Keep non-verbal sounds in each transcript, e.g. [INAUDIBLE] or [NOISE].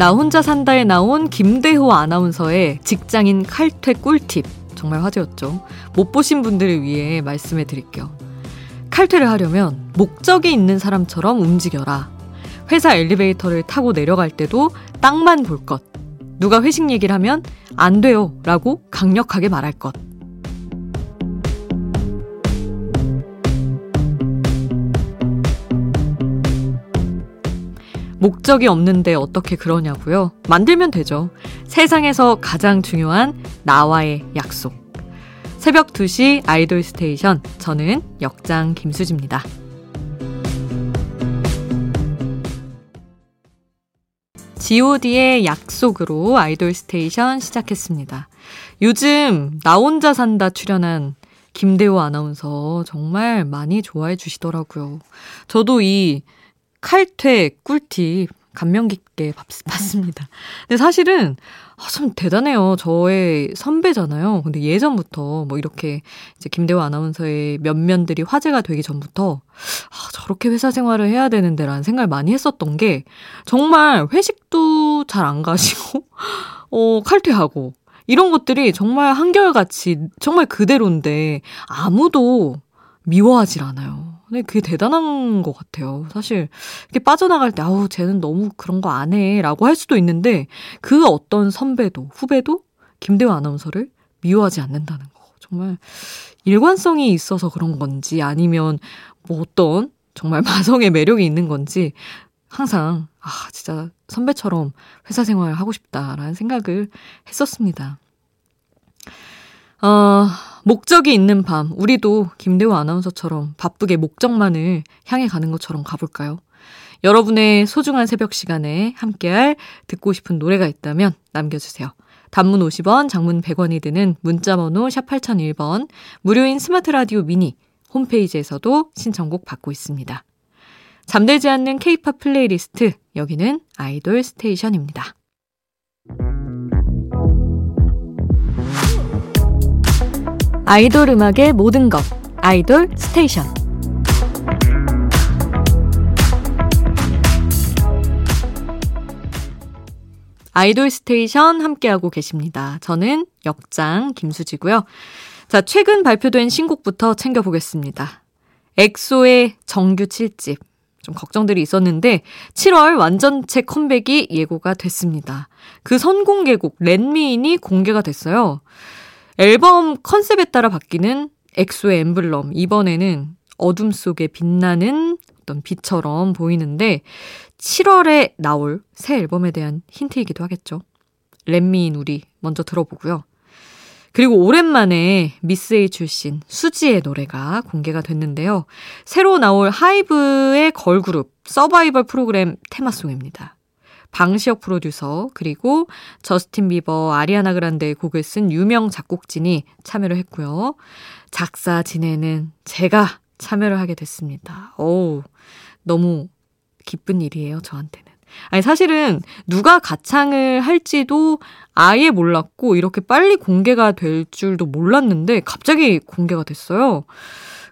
나 혼자 산다에 나온 김대호 아나운서의 직장인 칼퇴 꿀팁. 정말 화제였죠. 못 보신 분들을 위해 말씀해 드릴게요. 칼퇴를 하려면 목적이 있는 사람처럼 움직여라. 회사 엘리베이터를 타고 내려갈 때도 땅만 볼 것. 누가 회식 얘기를 하면 안 돼요. 라고 강력하게 말할 것. 목적이 없는데 어떻게 그러냐고요? 만들면 되죠. 세상에서 가장 중요한 나와의 약속. 새벽 2시 아이돌 스테이션. 저는 역장 김수지입니다. god의 약속으로 아이돌 스테이션 시작했습니다. 요즘 나 혼자 산다 출연한 김대호 아나운서 정말 많이 좋아해 주시더라고요. 저도 이 칼퇴 꿀팁 감명 깊게 봤습니다. 근데 사실은 아, 참 대단해요. 저의 선배잖아요. 근데 예전부터 뭐 이렇게 이제 김대호 아나운서의 면면들이 화제가 되기 전부터 아, 저렇게 회사 생활을 해야 되는데라는 생각을 많이 했었던 게 정말 회식도 잘 안 가시고 [LAUGHS] 어, 칼퇴하고 이런 것들이 정말 한결같이 정말 그대로인데 아무도 미워하질 않아요. 근데 그게 대단한 것 같아요. 사실 이렇게 빠져나갈 때 아우 쟤는 너무 그런 거 안 해라고 할 수도 있는데 그 어떤 선배도 후배도 김대호 아나운서를 미워하지 않는다는 거. 정말 일관성이 있어서 그런 건지 아니면 뭐 어떤 정말 [LAUGHS] 마성의 매력이 있는 건지 항상 아 진짜 선배처럼 회사 생활 하고 싶다라는 생각을 했었습니다. 어, 목적이 있는 밤, 우리도 김대호 아나운서처럼 바쁘게 목적만을 향해 가는 것처럼 가볼까요? 여러분의 소중한 새벽 시간에 함께할 듣고 싶은 노래가 있다면 남겨주세요. 단문 50원, 장문 100원이 드는 문자번호 샵 8001번, 무료인 스마트 라디오 미니 홈페이지에서도 신청곡 받고 있습니다. 잠들지 않는 케이팝 플레이리스트, 여기는 아이돌 스테이션입니다. 아이돌 음악의 모든 것 아이돌 스테이션 아이돌 스테이션 함께하고 계십니다. 저는 역장 김수지고요. 자, 최근 발표된 신곡부터 챙겨보겠습니다. 엑소의 정규 7집. 좀 걱정들이 있었는데 7월 완전체 컴백이 예고가 됐습니다. 그 선공개곡 렛미인이 공개가 됐어요. 앨범 컨셉에 따라 바뀌는 엑소의 엠블럼. 이번에는 어둠 속에 빛나는 어떤 빛처럼 보이는데 7월에 나올 새 앨범에 대한 힌트이기도 하겠죠. 렛미인 우리 먼저 들어보고요. 그리고 오랜만에 미스에이 출신 수지의 노래가 공개가 됐는데요. 새로 나올 하이브의 걸그룹 서바이벌 프로그램 테마송입니다. 방시혁 프로듀서 그리고 저스틴 비버, 아리아나 그란데의 곡을 쓴 유명 작곡진이 참여를 했고요. 작사 진행은 제가 참여를 하게 됐습니다. 오, 너무 기쁜 일이에요, 저한테는. 아니, 사실은 누가 가창을 할지도 아예 몰랐고, 이렇게 빨리 공개가 될 줄도 몰랐는데, 갑자기 공개가 됐어요.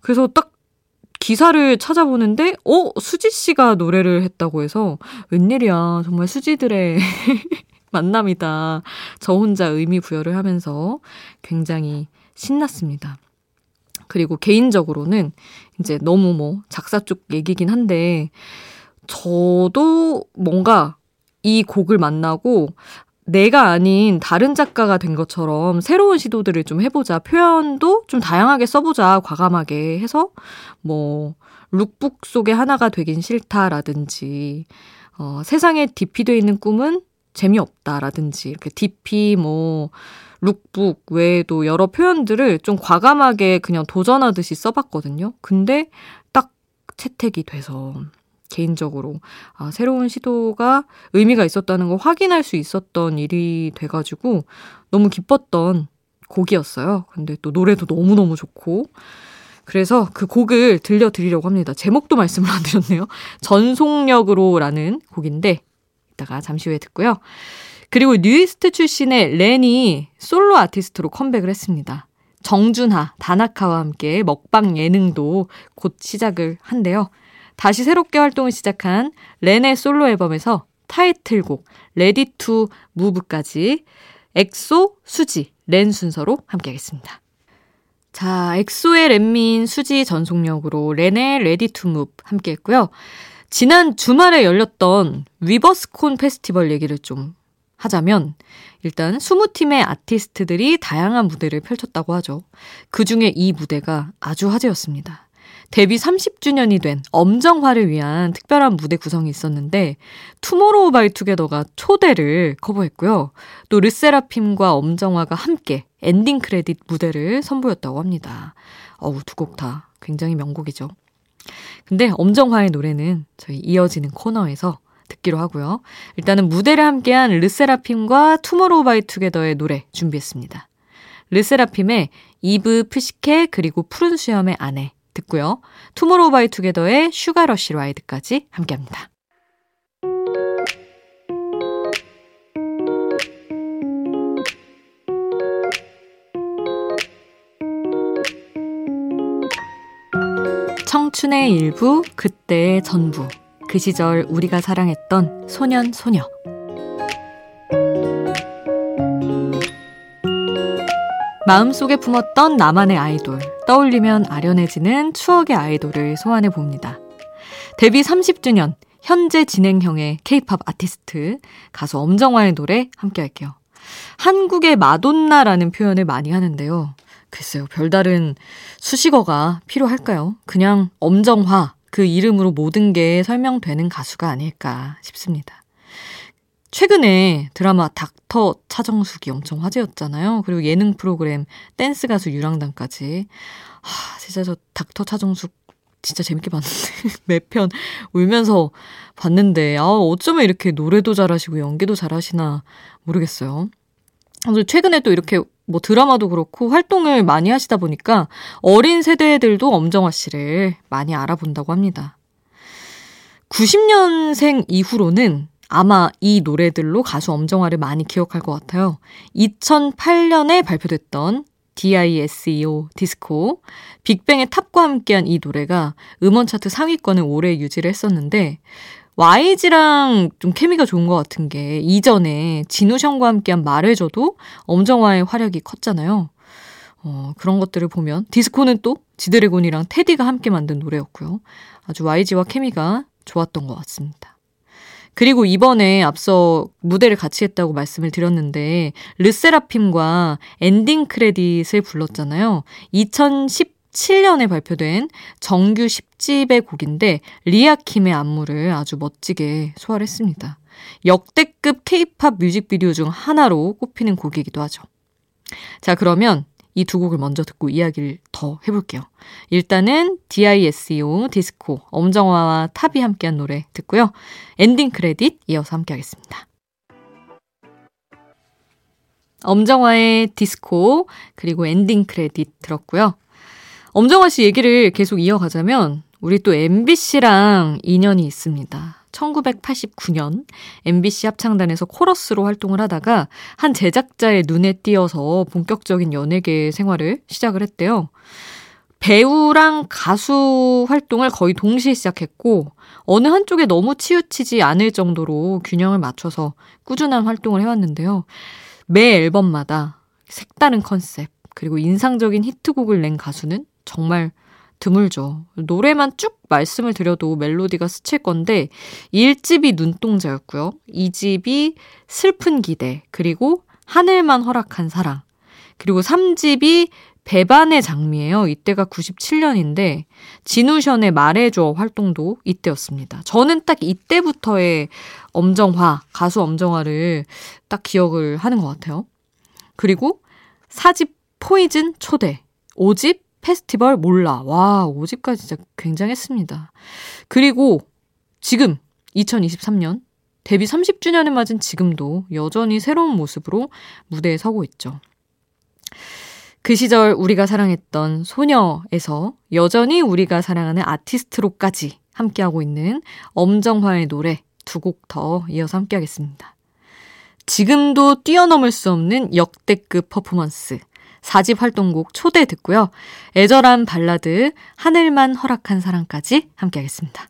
그래서 딱 기사를 찾아보는데, 어? 수지 씨가 노래를 했다고 해서, 웬일이야. 정말 수지들의 [LAUGHS] 만남이다. 저 혼자 의미 부여를 하면서 굉장히 신났습니다. 그리고 개인적으로는 이제 너무 뭐 작사 쪽 얘기긴 한데, 저도 뭔가 이 곡을 만나고 내가 아닌 다른 작가가 된 것처럼 새로운 시도들을 좀 해보자. 표현도 좀 다양하게 써보자. 과감하게 해서 뭐 룩북 속의 하나가 되긴 싫다라든지 어, 세상에 DP돼 있는 꿈은 재미없다라든지 이렇게 DP 뭐 룩북 외에도 여러 표현들을 좀 과감하게 그냥 도전하듯이 써봤거든요. 근데 딱 채택이 돼서 개인적으로 아, 새로운 시도가 의미가 있었다는 걸 확인할 수 있었던 일이 돼가지고 너무 기뻤던 곡이었어요. 근데 또 노래도 너무너무 좋고 그래서 그 곡을 들려드리려고 합니다. 제목도 말씀을 안 드렸네요. 전속력으로라는 곡인데 이따가 잠시 후에 듣고요. 그리고 뉴이스트 출신의 렌이 솔로 아티스트로 컴백을 했습니다. 정준하, 다나카와 함께 먹방 예능도 곧 시작을 한대요. 다시 새롭게 활동을 시작한 렌의 솔로 앨범에서 타이틀곡 Ready to Move까지 엑소, 수지, 렌 순서로 함께하겠습니다. 자, 엑소의 Let Me In, 수지 전속력으로 렌의 Ready to Move 함께했고요. 지난 주말에 열렸던 위버스콘 페스티벌 얘기를 좀 하자면 일단 20팀의 아티스트들이 다양한 무대를 펼쳤다고 하죠. 그 중에 이 무대가 아주 화제였습니다. 데뷔 30주년이 된 엄정화를 위한 특별한 무대 구성이 있었는데 Tomorrow by Together가 초대를 커버했고요. 또 르세라핌과 엄정화가 함께 엔딩 크레딧 무대를 선보였다고 합니다. 어우, 두 곡 다 굉장히 명곡이죠. 근데 엄정화의 노래는 저희 이어지는 코너에서 듣기로 하고요. 일단은 무대를 함께한 르세라핌과 Tomorrow by Together의 노래 준비했습니다. 르세라핌의 이브 프시케 그리고 푸른 수염의 아내 듣고요. Tomorrow by Together의 Sugar Rush Ride까지 함께합니다. 청춘의 일부, 그때의 전부. 그 시절 우리가 사랑했던 소년, 소녀. 마음속에 품었던 나만의 아이돌. 떠올리면 아련해지는 추억의 아이돌을 소환해 봅니다. 데뷔 30주년, 현재 진행형의 케이팝 아티스트, 가수 엄정화의 노래 함께 할게요. 한국의 마돈나라는 표현을 많이 하는데요. 글쎄요, 별다른 수식어가 필요할까요? 그냥 엄정화, 그 이름으로 모든 게 설명되는 가수가 아닐까 싶습니다. 최근에 드라마 닥터 차정숙이 엄청 화제였잖아요. 그리고 예능 프로그램 댄스 가수 유랑단까지. 아, 진짜 저 닥터 차정숙 진짜 재밌게 봤는데 [LAUGHS] 매편 울면서 봤는데 아 어쩌면 이렇게 노래도 잘하시고 연기도 잘하시나 모르겠어요. 최근에 또 이렇게 뭐 드라마도 그렇고 활동을 많이 하시다 보니까 어린 세대들도 엄정화 씨를 많이 알아본다고 합니다. 90년생 이후로는 아마 이 노래들로 가수 엄정화를 많이 기억할 것 같아요. 2008년에 발표됐던 DISEO 디스코, 빅뱅의 탑과 함께한 이 노래가 음원 차트 상위권을 오래 유지를 했었는데 YG랑 좀 케미가 좋은 것 같은 게 이전에 진우션과 함께한 말해줘도 엄정화의 활약이 컸잖아요. 어, 그런 것들을 보면 디스코는 또 지드래곤이랑 테디가 함께 만든 노래였고요. 아주 YG와 케미가 좋았던 것 같습니다. 그리고 이번에 앞서 무대를 같이 했다고 말씀을 드렸는데 르세라핌과 엔딩 크레딧을 불렀잖아요. 2010 2017년에 발표된 정규 10집의 곡인데 리아킴의 안무를 아주 멋지게 소화를 했습니다. 역대급 케이팝 뮤직비디오 중 하나로 꼽히는 곡이기도 하죠. 자, 그러면 이 두 곡을 먼저 듣고 이야기를 더 해볼게요. 일단은 DISCO 디스코 엄정화와 탑이 함께한 노래 듣고요. 엔딩 크레딧 이어서 함께 하겠습니다. 엄정화의 디스코 그리고 엔딩 크레딧 들었고요. 엄정화 씨 얘기를 계속 이어가자면 우리 또 MBC랑 인연이 있습니다. 1989년 MBC 합창단에서 코러스로 활동을 하다가 한 제작자의 눈에 띄어서 본격적인 연예계 생활을 시작을 했대요. 배우랑 가수 활동을 거의 동시에 시작했고 어느 한쪽에 너무 치우치지 않을 정도로 균형을 맞춰서 꾸준한 활동을 해왔는데요. 매 앨범마다 색다른 컨셉 그리고 인상적인 히트곡을 낸 가수는 정말 드물죠. 노래만 쭉 말씀을 드려도 멜로디가 스칠 건데 1집이 눈동자였고요. 2집이 슬픈 기대, 그리고 하늘만 허락한 사랑. 그리고 3집이 배반의 장미예요. 이때가 97년인데 진우션의 말해줘 활동도 이때였습니다. 저는 딱 이때부터의 엄정화, 가수 엄정화를 딱 기억을 하는 것 같아요. 그리고 4집 포이즌 초대, 5집 페스티벌 몰라. 와, 5집까지 진짜 굉장했습니다. 그리고 지금 2023년 데뷔 30주년을 맞은 지금도 여전히 새로운 모습으로 무대에 서고 있죠. 그 시절 우리가 사랑했던 소녀에서 여전히 우리가 사랑하는 아티스트로까지 함께하고 있는 엄정화의 노래 두 곡 더 이어서 함께하겠습니다. 지금도 뛰어넘을 수 없는 역대급 퍼포먼스 4집 활동곡 초대 듣고요. 애절한 발라드 하늘만 허락한 사랑까지 함께 하겠습니다.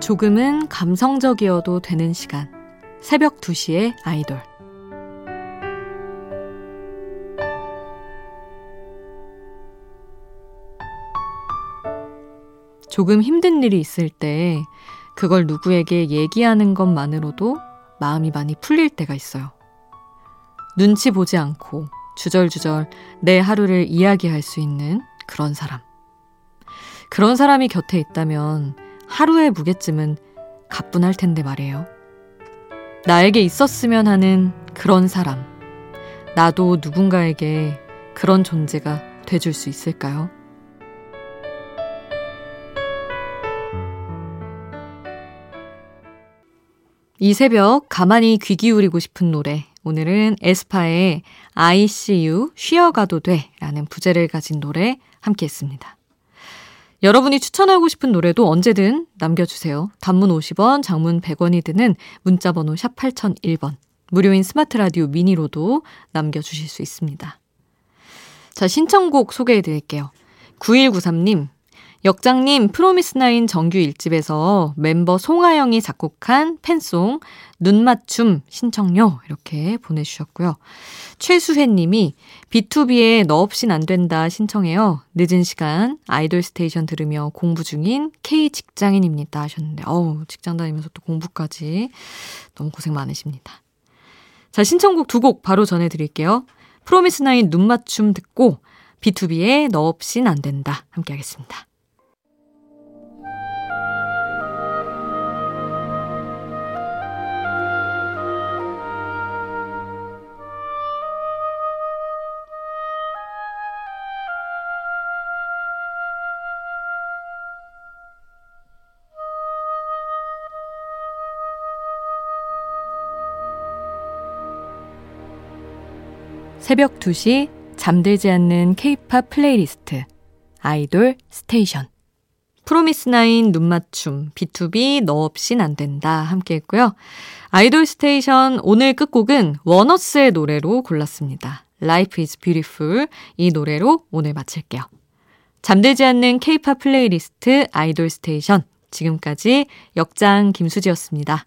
조금은 감성적이어도 되는 시간. 새벽 2시에 아이돌. 조금 힘든 일이 있을 때 그걸 누구에게 얘기하는 것만으로도 마음이 많이 풀릴 때가 있어요. 눈치 보지 않고 주절주절 내 하루를 이야기할 수 있는 그런 사람. 그런 사람이 곁에 있다면 하루의 무게쯤은 가뿐할 텐데 말이에요. 나에게 있었으면 하는 그런 사람. 나도 누군가에게 그런 존재가 돼줄 수 있을까요? 이 새벽 가만히 귀 기울이고 싶은 노래. 오늘은 에스파의 I see you 쉬어가도 돼 라는 부제를 가진 노래 함께 했습니다. 여러분이 추천하고 싶은 노래도 언제든 남겨주세요. 단문 50원, 장문 100원이 드는 문자번호 샵 8001번. 무료인 스마트 라디오 미니로도 남겨주실 수 있습니다. 자, 신청곡 소개해 드릴게요. 9193님, 역장님 프로미스나인 정규 1집에서 멤버 송하영이 작곡한 팬송 눈맞춤 신청요 이렇게 보내주셨고요. 최수혜님이 B2B에 너 없인 안 된다 신청해요. 늦은 시간 아이돌 스테이션 들으며 공부 중인 K 직장인입니다 하셨는데 어우 직장 다니면서 또 공부까지 너무 고생 많으십니다. 자 신청곡 두 곡 바로 전해드릴게요. 프로미스나인 눈맞춤 듣고 B2B에 너 없인 안 된다 함께 하겠습니다. 새벽 2시 잠들지 않는 케이팝 플레이리스트 아이돌 스테이션 프로미스나인 눈맞춤 BTOB 너 없인 안 된다 함께 했고요. 아이돌 스테이션 오늘 끝곡은 원어스의 노래로 골랐습니다. Life is Beautiful 이 노래로 오늘 마칠게요. 잠들지 않는 케이팝 플레이리스트 아이돌 스테이션 지금까지 역장 김수지였습니다.